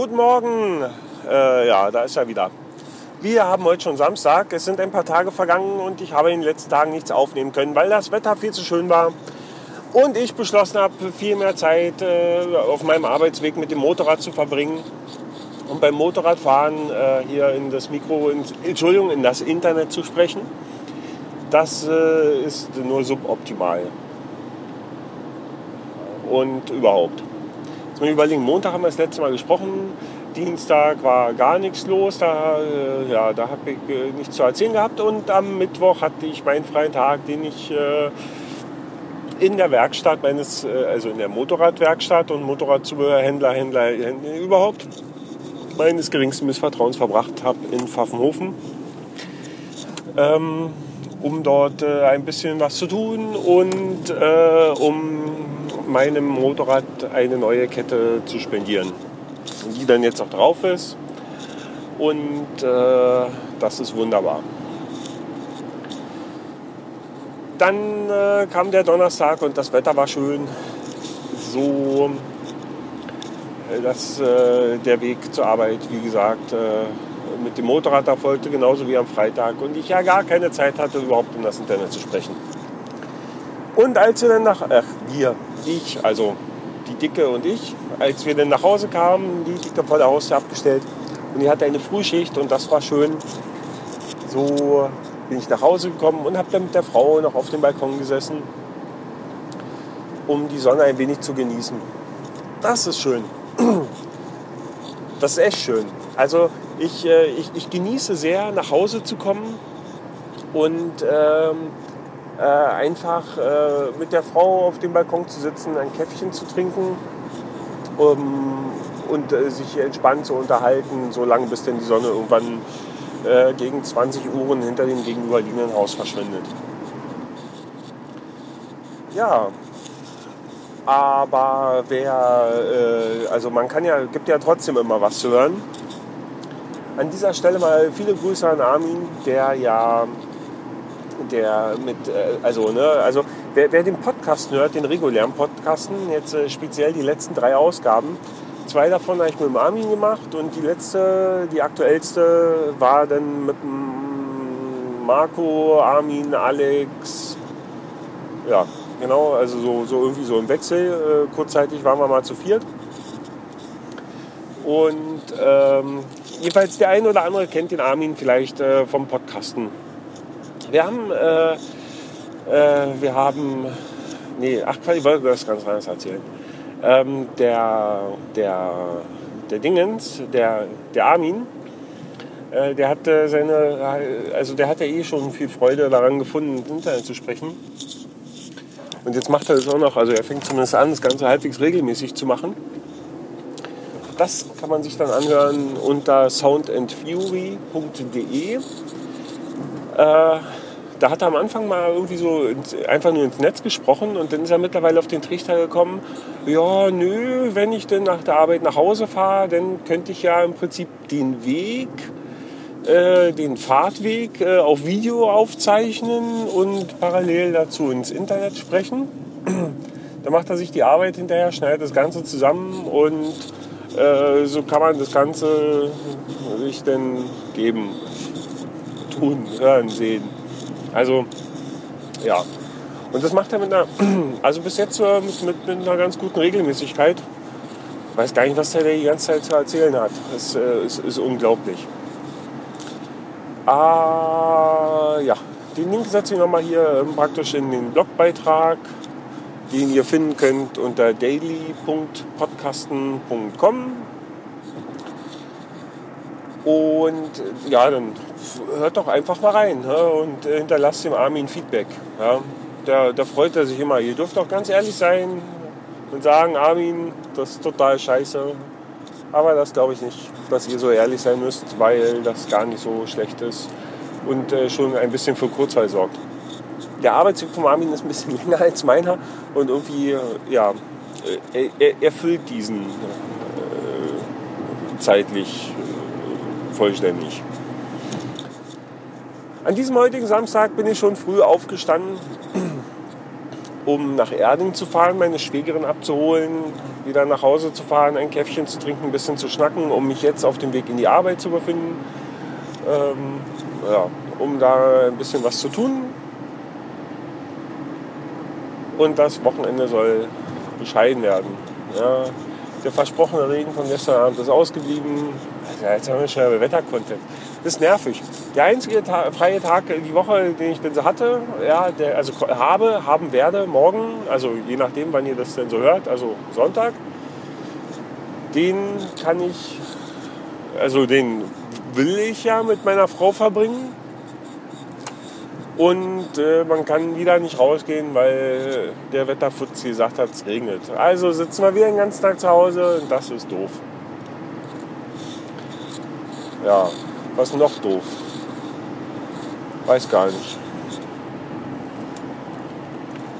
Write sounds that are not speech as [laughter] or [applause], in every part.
Guten Morgen. Äh, ja, da ist er wieder. Wir haben heute schon Samstag. Es sind ein paar Tage vergangen und ich habe in den letzten Tagen nichts aufnehmen können, weil das Wetter viel zu schön war. Und ich beschlossen habe, viel mehr Zeit äh, auf meinem Arbeitsweg mit dem Motorrad zu verbringen. Und beim Motorradfahren äh, hier in das Mikro, ins, Entschuldigung, in das Internet zu sprechen. Das äh, ist nur suboptimal. Und überhaupt. Jetzt mal überlegen, Montag haben wir das letzte Mal gesprochen. Dienstag war gar nichts los, da, äh, ja, da habe ich äh, nichts zu erzählen gehabt. Und am Mittwoch hatte ich meinen freien Tag, den ich äh, in der Werkstatt meines, also in der Motorradwerkstatt und Motorradzubehörhändler, Händler, Händler überhaupt meines geringsten Missvertrauens verbracht habe in Pfaffenhofen. Ähm, um dort ein bisschen was zu tun und um meinem Motorrad eine neue Kette zu spendieren, die dann jetzt auch drauf ist. Und äh, das ist wunderbar. Dann äh, kam der Donnerstag und das Wetter war schön. So, äh, dass äh, der Weg zur Arbeit, wie gesagt, mit dem Motorrad erfolgte, genauso wie am Freitag. Und ich ja gar keine Zeit hatte, überhaupt in das Internet zu sprechen. Und als wir dann nach, ach, wir, ich, also die Dicke und ich, als wir dann nach Hause kamen, die Dicke vor der Haustür abgestellt und die hatte eine Frühschicht und das war schön. So bin ich nach Hause gekommen und habe dann mit der Frau noch auf dem Balkon gesessen, um die Sonne ein wenig zu genießen. Das ist schön. Das ist echt schön. Also ich, äh, ich, ich genieße sehr, nach Hause zu kommen und ähm, äh, einfach äh, mit der Frau auf dem Balkon zu sitzen, ein Käffchen zu trinken um, und äh, sich entspannt zu unterhalten, so lange bis denn die Sonne irgendwann äh, gegen 20 Uhren hinter dem gegenüberliegenden Haus verschwindet. Ja, aber wer, äh, also man kann ja, gibt ja trotzdem immer was zu hören. An dieser Stelle mal viele Grüße an Armin, der ja der mit, äh, also, ne, also wer, wer den Podcast hört, den regulären Podcasten, jetzt äh, speziell die letzten drei Ausgaben, zwei davon habe ich mit dem Armin gemacht und die letzte, die aktuellste war dann mit Marco, Armin, Alex, ja, genau, also so, so irgendwie so im Wechsel. Äh, kurzzeitig waren wir mal zu viert. Und ähm, jedenfalls der eine oder andere kennt den Armin vielleicht äh, vom Podcasten. Wir haben, äh, äh, wir haben, nee, ach, ich wollte das ganz anders erzählen. Ähm, der, der, der Dingens, der, der Armin, äh, der hatte seine, also der hat ja eh schon viel Freude daran gefunden, ins Internet zu sprechen. Und jetzt macht er das auch noch, also er fängt zumindest an, das Ganze halbwegs regelmäßig zu machen. Das kann man sich dann anhören unter soundandfury.de. Äh, da hat er am Anfang mal irgendwie so einfach nur ins Netz gesprochen und dann ist er mittlerweile auf den Trichter gekommen, ja, nö, wenn ich denn nach der Arbeit nach Hause fahre, dann könnte ich ja im Prinzip den Weg, äh, den Fahrtweg äh, auf Video aufzeichnen und parallel dazu ins Internet sprechen. da macht er sich die Arbeit hinterher, schneidet das Ganze zusammen und äh, so kann man das Ganze sich dann geben, tun, hören, sehen. Also, ja. Und das macht er mit einer, [clears throat] also bis jetzt mit, mit, mit einer ganz guten Regelmäßigkeit. Weiß gar nicht, was der die ganze Zeit zu erzählen hat. Das äh, ist, ist, unglaublich. Ah, ja. Den Link setze ich nochmal hier ähm, praktisch in den Blogbeitrag, den ihr finden könnt unter daily.podcasten.com. Und ja, dann hört doch einfach mal rein ne? und äh, hinterlasst dem Armin Feedback. Ja? Da, da freut er sich immer. Ihr dürft auch ganz ehrlich sein und sagen, Armin, das ist total scheiße. Aber das glaube ich nicht, dass ihr so ehrlich sein müsst, weil das gar nicht so schlecht ist und äh, schon ein bisschen für Kurzweil sorgt. Der Arbeitsweg von Armin ist ein bisschen [laughs] länger als meiner und irgendwie, äh, ja, äh, er, er erfüllt diesen äh, zeitlich äh, vollständig. An diesem heutigen Samstag bin ich schon früh aufgestanden um nach Erding zu fahren, meine Schwägerin abzuholen, wieder nach Hause zu fahren, ein Käffchen zu trinken, ein bisschen zu schnacken, um mich jetzt auf dem Weg in die Arbeit zu befinden. Ähm, ja, um da ein bisschen was zu tun. Und das Wochenende soll bescheiden werden. Ja, der versprochene Regen von gestern Abend ist ausgeblieben. Also jetzt haben wir schon Wettercontent. Das ist nervig. Der einzige Ta freie Tag die Woche, den ich denn so hatte, ja, der, also habe, haben werde, morgen, also je nachdem, wann ihr das denn so hört, also Sonntag, den kann ich, also den will ich ja mit meiner Frau verbringen. Und äh, man kann wieder nicht rausgehen, weil der Wetterfutz gesagt hat, es regnet. Also sitzen wir wieder den ganzen Tag zu Hause und das ist doof. Ja, was noch doof? Weiß gar nicht.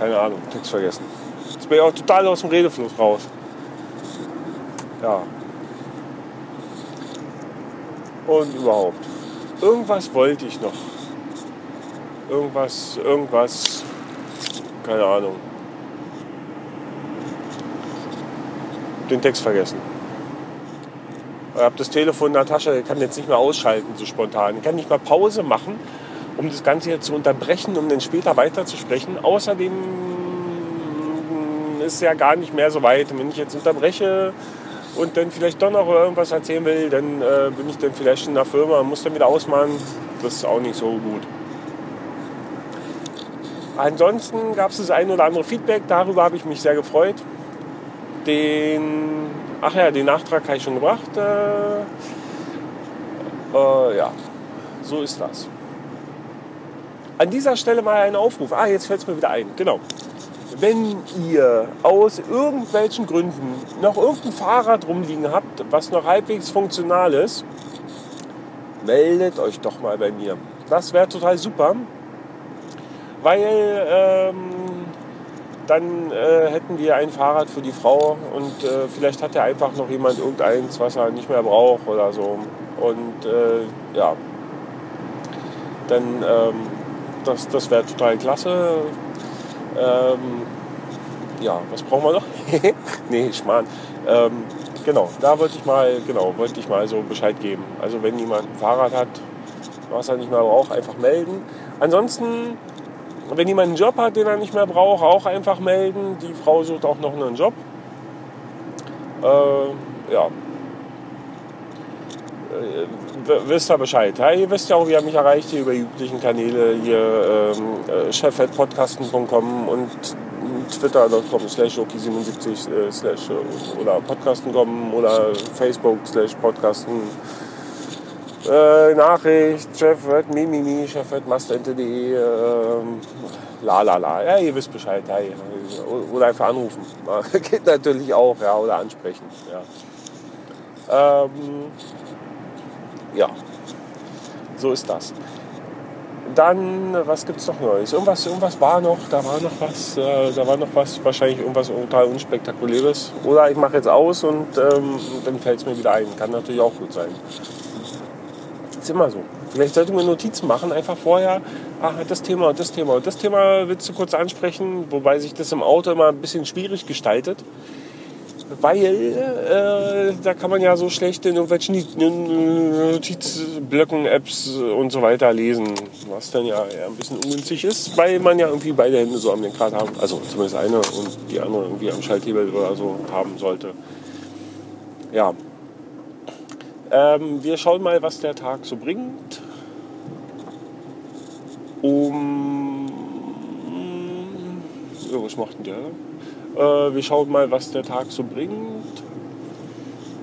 Keine Ahnung, Text vergessen. Jetzt bin ich auch total aus dem Redefluss raus. Ja. Und überhaupt. Irgendwas wollte ich noch. Irgendwas, irgendwas. Keine Ahnung. Den Text vergessen. Ich habe das Telefon in der Tasche, ich kann jetzt nicht mehr ausschalten so spontan. Ich kann nicht mal Pause machen, um das Ganze jetzt zu unterbrechen, um dann später weiterzusprechen. Außerdem ist ja gar nicht mehr so weit. wenn ich jetzt unterbreche und dann vielleicht doch noch irgendwas erzählen will, dann äh, bin ich dann vielleicht in der Firma und muss dann wieder ausmachen. Das ist auch nicht so gut. Ansonsten gab es das ein oder andere Feedback, darüber habe ich mich sehr gefreut. Den Ach ja, den Nachtrag habe ich schon gebracht. Äh, äh, ja, so ist das. An dieser Stelle mal ein Aufruf. Ah, jetzt fällt es mir wieder ein. Genau. Wenn ihr aus irgendwelchen Gründen noch irgendein Fahrrad rumliegen habt, was noch halbwegs funktional ist, meldet euch doch mal bei mir. Das wäre total super, weil ähm, dann äh, hätten wir ein Fahrrad für die Frau und äh, vielleicht hat ja einfach noch jemand irgendeins, was er nicht mehr braucht oder so. Und äh, ja, dann ähm, das, das wäre total klasse. Ähm, ja, was brauchen wir noch? [laughs] nee, Schmarrn. Ähm, genau, da wollte ich mal, genau, wollte ich mal so Bescheid geben. Also wenn jemand ein Fahrrad hat, was er nicht mehr braucht, einfach melden. Ansonsten wenn jemand einen Job hat, den er nicht mehr braucht, auch einfach melden. Die Frau sucht auch noch einen Job. Äh, ja. Äh, wisst ihr Bescheid. Ja, ihr wisst ja auch, wie ihr mich erreicht hier über die üblichen Kanäle hier ähm, äh, und twitter.com slash ok77 äh, slash äh, oder podcasten.com oder facebook slash podcasten äh, Nachricht, chef.mimimi, chef.mastente.de, äh, la la la. Ja, ihr wisst Bescheid. Ja, oder einfach anrufen. [laughs] Geht natürlich auch, ja, oder ansprechen. Ja. Ähm, ja, so ist das. Dann, was gibt es noch Neues? Irgendwas, irgendwas war noch, da war noch was, äh, da war noch was, wahrscheinlich irgendwas total unspektakuläres. Oder ich mache jetzt aus und ähm, dann fällt es mir wieder ein. Kann natürlich auch gut sein ist immer so. Vielleicht sollte man Notizen machen, einfach vorher, ach, das Thema und das Thema und das Thema willst du kurz ansprechen, wobei sich das im Auto immer ein bisschen schwierig gestaltet. Weil äh, da kann man ja so schlecht in irgendwelchen Notizblöcken, Apps und so weiter lesen, was dann ja eher ein bisschen ungünstig ist, weil man ja irgendwie beide Hände so am Lenkrad haben, also zumindest eine und die andere irgendwie am Schalthebel oder so haben sollte. Ja, ähm, wir schauen mal, was der Tag so bringt. Um. Ja, was macht denn der? Äh, wir schauen mal, was der Tag so bringt.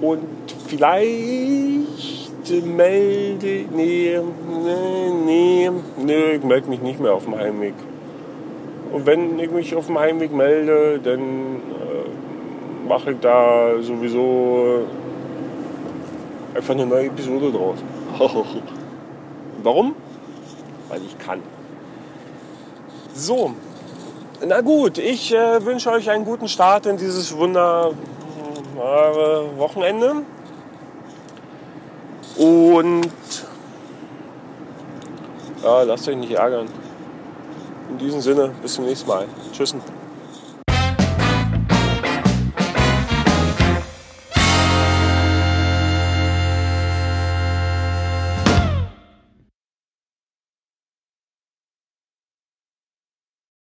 Und vielleicht melde. Nee, nee, nee, nee, ich melde mich nicht mehr auf dem Heimweg. Und wenn ich mich auf dem Heimweg melde, dann äh, mache ich da sowieso einfach eine neue Episode draus. [laughs] Warum? Weil ich kann. So, na gut, ich äh, wünsche euch einen guten Start in dieses wunderbare Wochenende. Und ja, lasst euch nicht ärgern. In diesem Sinne, bis zum nächsten Mal. Tschüss.